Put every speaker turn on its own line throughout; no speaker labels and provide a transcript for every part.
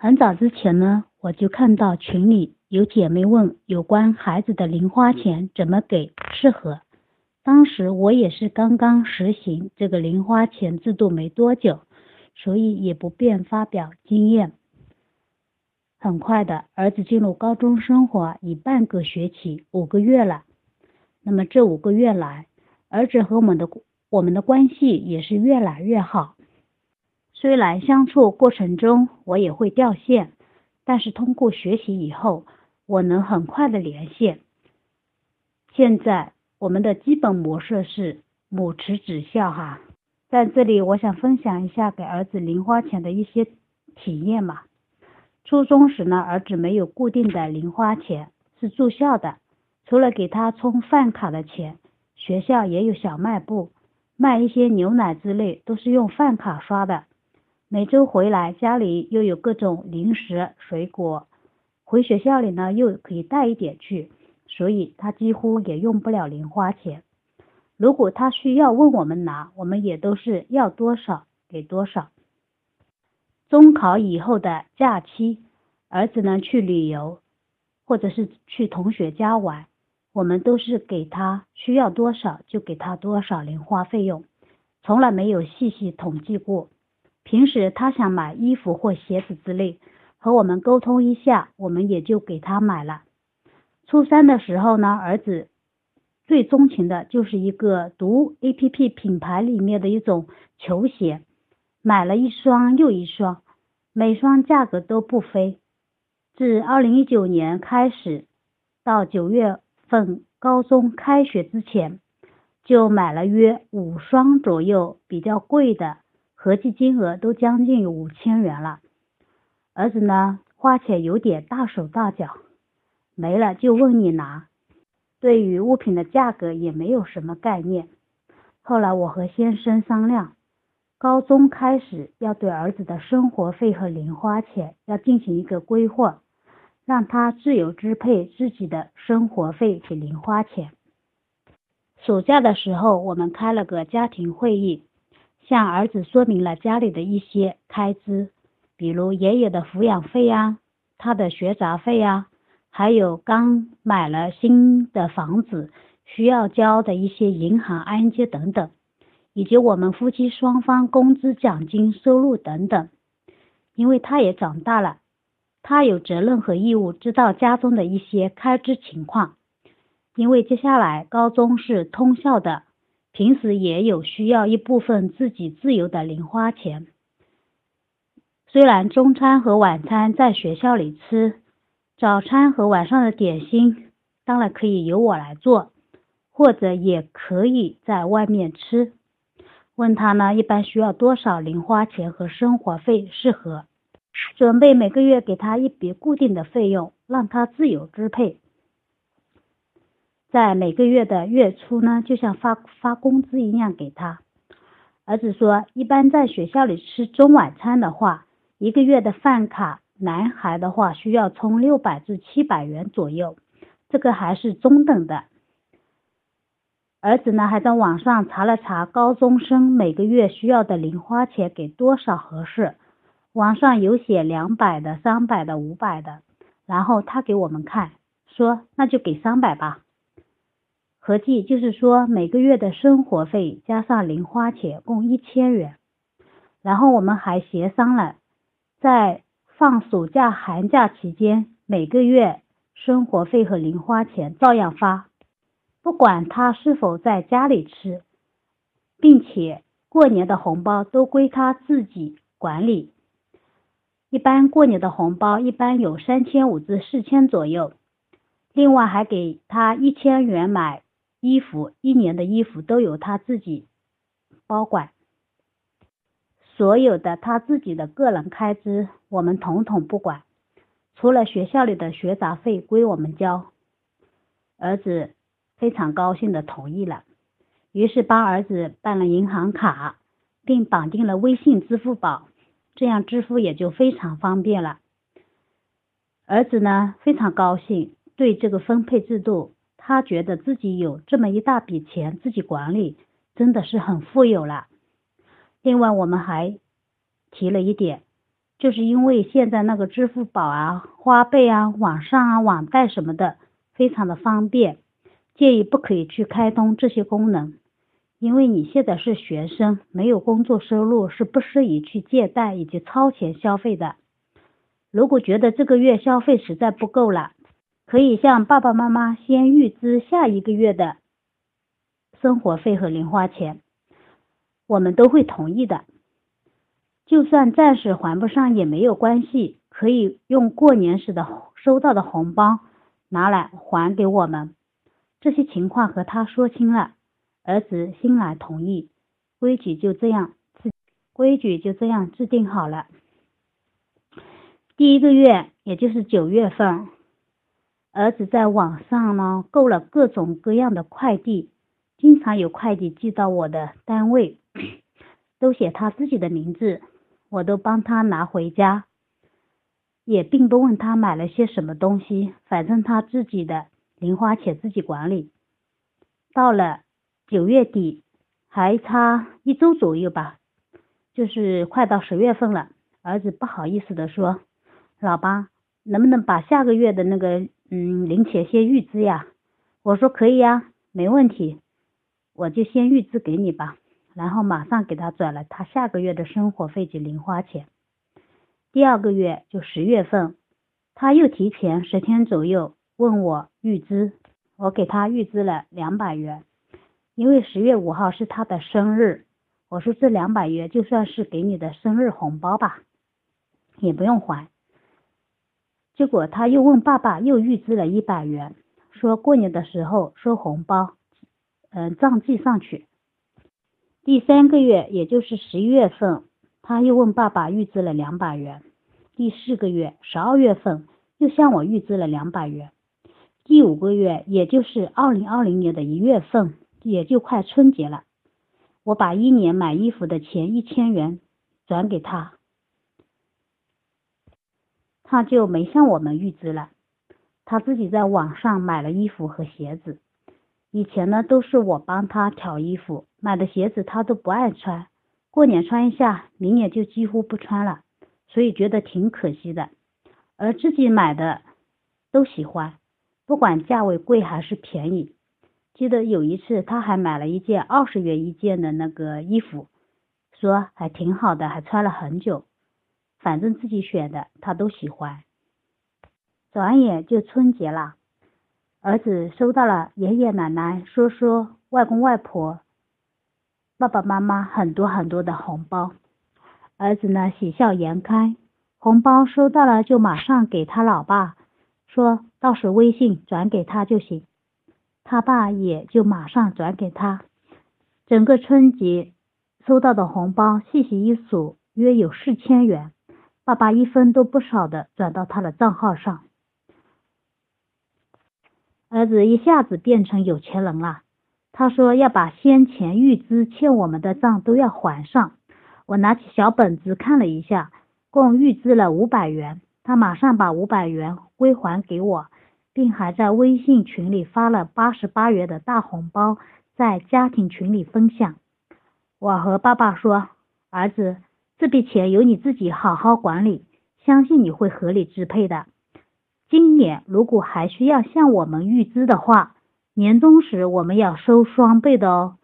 很早之前呢，我就看到群里有姐妹问有关孩子的零花钱怎么给适合。当时我也是刚刚实行这个零花钱制度没多久，所以也不便发表经验。很快的，儿子进入高中生活已半个学期，五个月了。那么这五个月来，儿子和我们的我们的关系也是越来越好。虽然相处过程中我也会掉线，但是通过学习以后，我能很快的连线。现在我们的基本模式是母慈子孝哈。在这里，我想分享一下给儿子零花钱的一些体验嘛。初中时呢，儿子没有固定的零花钱，是住校的，除了给他充饭卡的钱，学校也有小卖部卖一些牛奶之类，都是用饭卡刷的。每周回来，家里又有各种零食、水果，回学校里呢又可以带一点去，所以他几乎也用不了零花钱。如果他需要问我们拿，我们也都是要多少给多少。中考以后的假期，儿子呢去旅游，或者是去同学家玩，我们都是给他需要多少就给他多少零花费用，从来没有细细统计过。平时他想买衣服或鞋子之类，和我们沟通一下，我们也就给他买了。初三的时候呢，儿子最钟情的就是一个读 A P P 品牌里面的一种球鞋，买了一双又一双，每双价格都不菲。自二零一九年开始到九月份高中开学之前，就买了约五双左右比较贵的。合计金额都将近有五千元了，儿子呢花钱有点大手大脚，没了就问你拿，对于物品的价格也没有什么概念。后来我和先生商量，高中开始要对儿子的生活费和零花钱要进行一个规划，让他自由支配自己的生活费和零花钱。暑假的时候，我们开了个家庭会议。向儿子说明了家里的一些开支，比如爷爷的抚养费呀，他的学杂费呀，还有刚买了新的房子需要交的一些银行按揭等等，以及我们夫妻双方工资、奖金、收入等等。因为他也长大了，他有责任和义务知道家中的一些开支情况。因为接下来高中是通校的。平时也有需要一部分自己自由的零花钱。虽然中餐和晚餐在学校里吃，早餐和晚上的点心当然可以由我来做，或者也可以在外面吃。问他呢，一般需要多少零花钱和生活费适合？准备每个月给他一笔固定的费用，让他自由支配。在每个月的月初呢，就像发发工资一样给他。儿子说，一般在学校里吃中晚餐的话，一个月的饭卡，男孩的话需要充六百至七百元左右，这个还是中等的。儿子呢，还在网上查了查高中生每个月需要的零花钱给多少合适，网上有写两百的、三百的、五百的，然后他给我们看，说那就给三百吧。合计就是说，每个月的生活费加上零花钱共一千元。然后我们还协商了，在放暑假、寒假期间，每个月生活费和零花钱照样发，不管他是否在家里吃，并且过年的红包都归他自己管理。一般过年的红包一般有三千五至四千左右，另外还给他一千元买。衣服一年的衣服都由他自己保管，所有的他自己的个人开支我们统统不管，除了学校里的学杂费归我们交。儿子非常高兴的同意了，于是帮儿子办了银行卡，并绑定了微信、支付宝，这样支付也就非常方便了。儿子呢非常高兴，对这个分配制度。他觉得自己有这么一大笔钱自己管理，真的是很富有了。另外，我们还提了一点，就是因为现在那个支付宝啊、花呗啊、网上啊、网贷什么的非常的方便，建议不可以去开通这些功能，因为你现在是学生，没有工作收入，是不适宜去借贷以及超前消费的。如果觉得这个月消费实在不够了，可以向爸爸妈妈先预支下一个月的生活费和零花钱，我们都会同意的。就算暂时还不上也没有关系，可以用过年时的收到的红包拿来还给我们。这些情况和他说清了，儿子欣然同意，规矩就这样制，规矩就这样制定好了。第一个月，也就是九月份，儿子在网上呢购了各种各样的快递，经常有快递寄到我的单位，都写他自己的名字。我都帮他拿回家，也并不问他买了些什么东西，反正他自己的零花钱自己管理。到了九月底，还差一周左右吧，就是快到十月份了。儿子不好意思的说：“老爸，能不能把下个月的那个嗯零钱先预支呀？”我说：“可以呀，没问题，我就先预支给你吧。”然后马上给他转了他下个月的生活费及零花钱。第二个月就十月份，他又提前十天左右问我预支，我给他预支了两百元，因为十月五号是他的生日，我说这两百元就算是给你的生日红包吧，也不用还。结果他又问爸爸，又预支了一百元，说过年的时候收红包，嗯，账记上去。第三个月，也就是十一月份，他又问爸爸预支了两百元。第四个月，十二月份，又向我预支了两百元。第五个月，也就是二零二零年的一月份，也就快春节了，我把一年买衣服的钱一千元转给他，他就没向我们预支了，他自己在网上买了衣服和鞋子。以前呢，都是我帮他挑衣服，买的鞋子他都不爱穿，过年穿一下，明年就几乎不穿了，所以觉得挺可惜的。而自己买的都喜欢，不管价位贵还是便宜。记得有一次他还买了一件二十元一件的那个衣服，说还挺好的，还穿了很久。反正自己选的他都喜欢。转眼就春节了。儿子收到了爷爷奶奶、叔叔、外公外婆、爸爸妈妈很多很多的红包，儿子呢喜笑颜开，红包收到了就马上给他老爸，说到时微信转给他就行，他爸也就马上转给他。整个春节收到的红包细细一数，约有四千元，爸爸一分都不少的转到他的账号上。儿子一下子变成有钱人了。他说要把先前预支欠我们的账都要还上。我拿起小本子看了一下，共预支了五百元。他马上把五百元归还给我，并还在微信群里发了八十八元的大红包，在家庭群里分享。我和爸爸说：“儿子，这笔钱由你自己好好管理，相信你会合理支配的。”今年如果还需要向我们预支的话，年终时我们要收双倍的哦。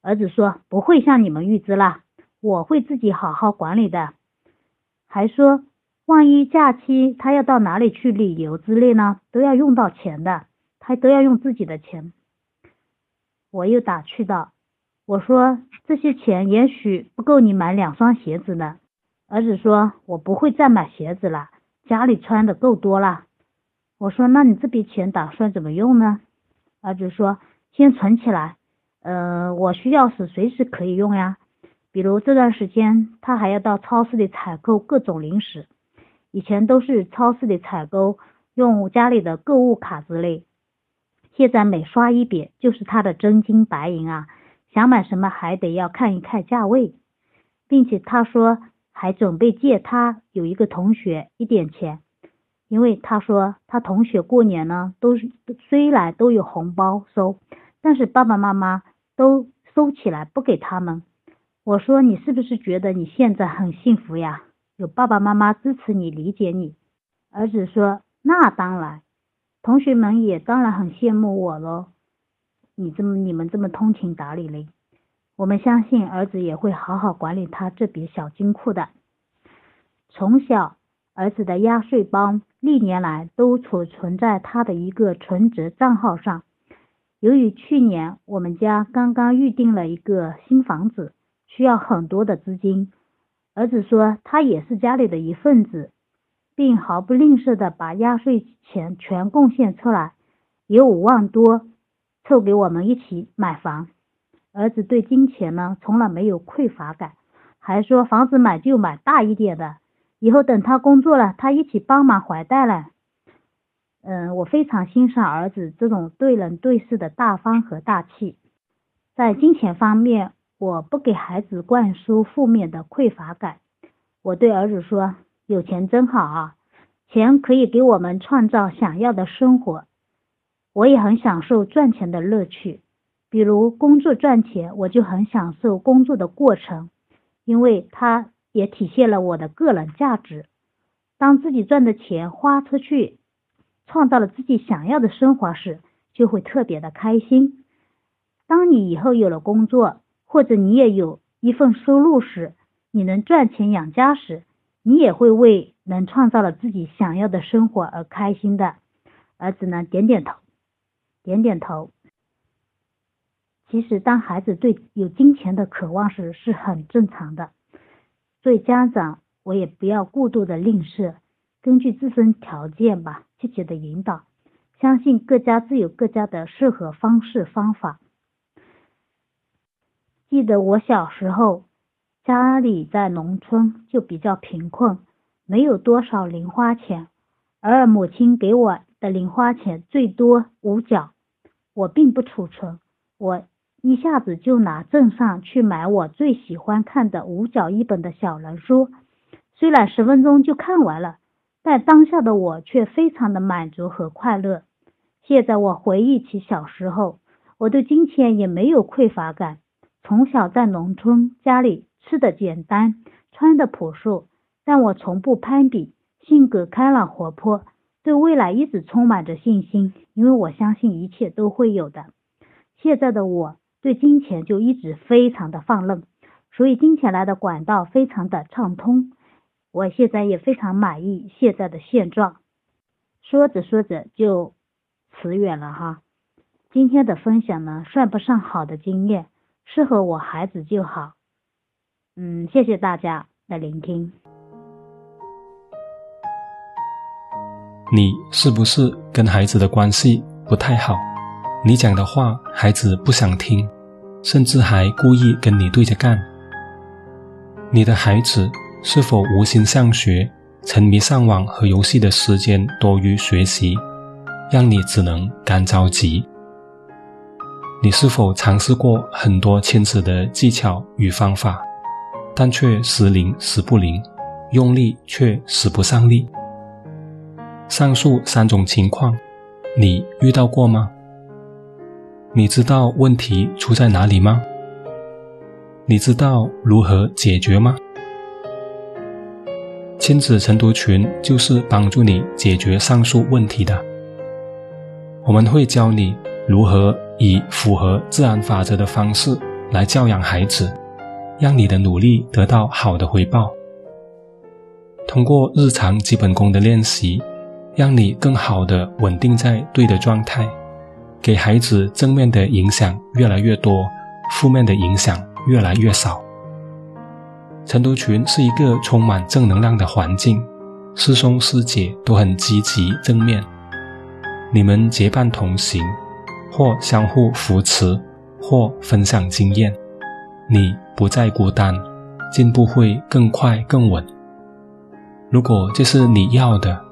儿子说不会向你们预支啦，我会自己好好管理的。还说万一假期他要到哪里去旅游之类呢，都要用到钱的，他都要用自己的钱。我又打趣道：“我说这些钱也许不够你买两双鞋子呢。”儿子说：“我不会再买鞋子了，家里穿的够多了。”我说：“那你这笔钱打算怎么用呢？”儿子说：“先存起来，呃，我需要时随时可以用呀。比如这段时间，他还要到超市里采购各种零食，以前都是超市里采购用家里的购物卡之类，现在每刷一笔就是他的真金白银啊！想买什么还得要看一看价位，并且他说还准备借他有一个同学一点钱。”因为他说他同学过年呢，都是虽然都有红包收，但是爸爸妈妈都收起来不给他们。我说你是不是觉得你现在很幸福呀？有爸爸妈妈支持你、理解你。儿子说：“那当然，同学们也当然很羡慕我喽。你这么、你们这么通情达理嘞。我们相信儿子也会好好管理他这笔小金库的。从小，儿子的压岁包历年来都储存在他的一个存折账号上。由于去年我们家刚刚预定了一个新房子，需要很多的资金，儿子说他也是家里的一份子。”并毫不吝啬地把压岁钱全贡献出来，有五万多，凑给我们一起买房。儿子对金钱呢，从来没有匮乏感，还说房子买就买大一点的，以后等他工作了，他一起帮忙还贷了。嗯，我非常欣赏儿子这种对人对事的大方和大气。在金钱方面，我不给孩子灌输负面的匮乏感。我对儿子说。有钱真好啊，钱可以给我们创造想要的生活。我也很享受赚钱的乐趣，比如工作赚钱，我就很享受工作的过程，因为它也体现了我的个人价值。当自己赚的钱花出去，创造了自己想要的生活时，就会特别的开心。当你以后有了工作，或者你也有一份收入时，你能赚钱养家时。你也会为能创造了自己想要的生活而开心的。儿子呢，点点头，点点头。其实，当孩子对有金钱的渴望时，是很正常的。作为家长，我也不要过度的吝啬，根据自身条件吧，积极的引导。相信各家自有各家的适合方式方法。记得我小时候。家里在农村就比较贫困，没有多少零花钱，而母亲给我的零花钱最多五角，我并不储存，我一下子就拿镇上去买我最喜欢看的五角一本的小人书，虽然十分钟就看完了，但当下的我却非常的满足和快乐。现在我回忆起小时候，我对金钱也没有匮乏感，从小在农村家里。吃的简单，穿的朴素，但我从不攀比，性格开朗活泼，对未来一直充满着信心，因为我相信一切都会有的。现在的我对金钱就一直非常的放任，所以金钱来的管道非常的畅通。我现在也非常满意现在的现状。说着说着就辞远了哈。今天的分享呢，算不上好的经验，适合我孩子就好。嗯，谢谢大家的聆听。
你是不是跟孩子的关系不太好？你讲的话孩子不想听，甚至还故意跟你对着干？你的孩子是否无心上学，沉迷上网和游戏的时间多于学习，让你只能干着急？你是否尝试过很多亲子的技巧与方法？但却时灵时不灵，用力却使不上力。上述三种情况，你遇到过吗？你知道问题出在哪里吗？你知道如何解决吗？亲子晨读群就是帮助你解决上述问题的。我们会教你如何以符合自然法则的方式来教养孩子。让你的努力得到好的回报。通过日常基本功的练习，让你更好的稳定在对的状态，给孩子正面的影响越来越多，负面的影响越来越少。晨读群是一个充满正能量的环境，师兄师姐都很积极正面，你们结伴同行，或相互扶持，或分享经验。你不再孤单，进步会更快更稳。如果这是你要的，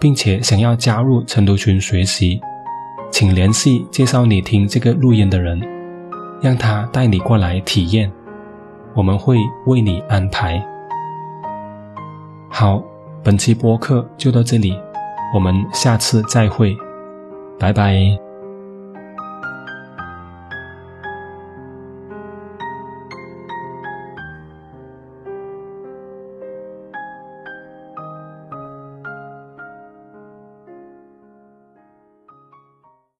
并且想要加入晨读群学习，请联系介绍你听这个录音的人，让他带你过来体验，我们会为你安排。好，本期播客就到这里，我们下次再会，拜拜。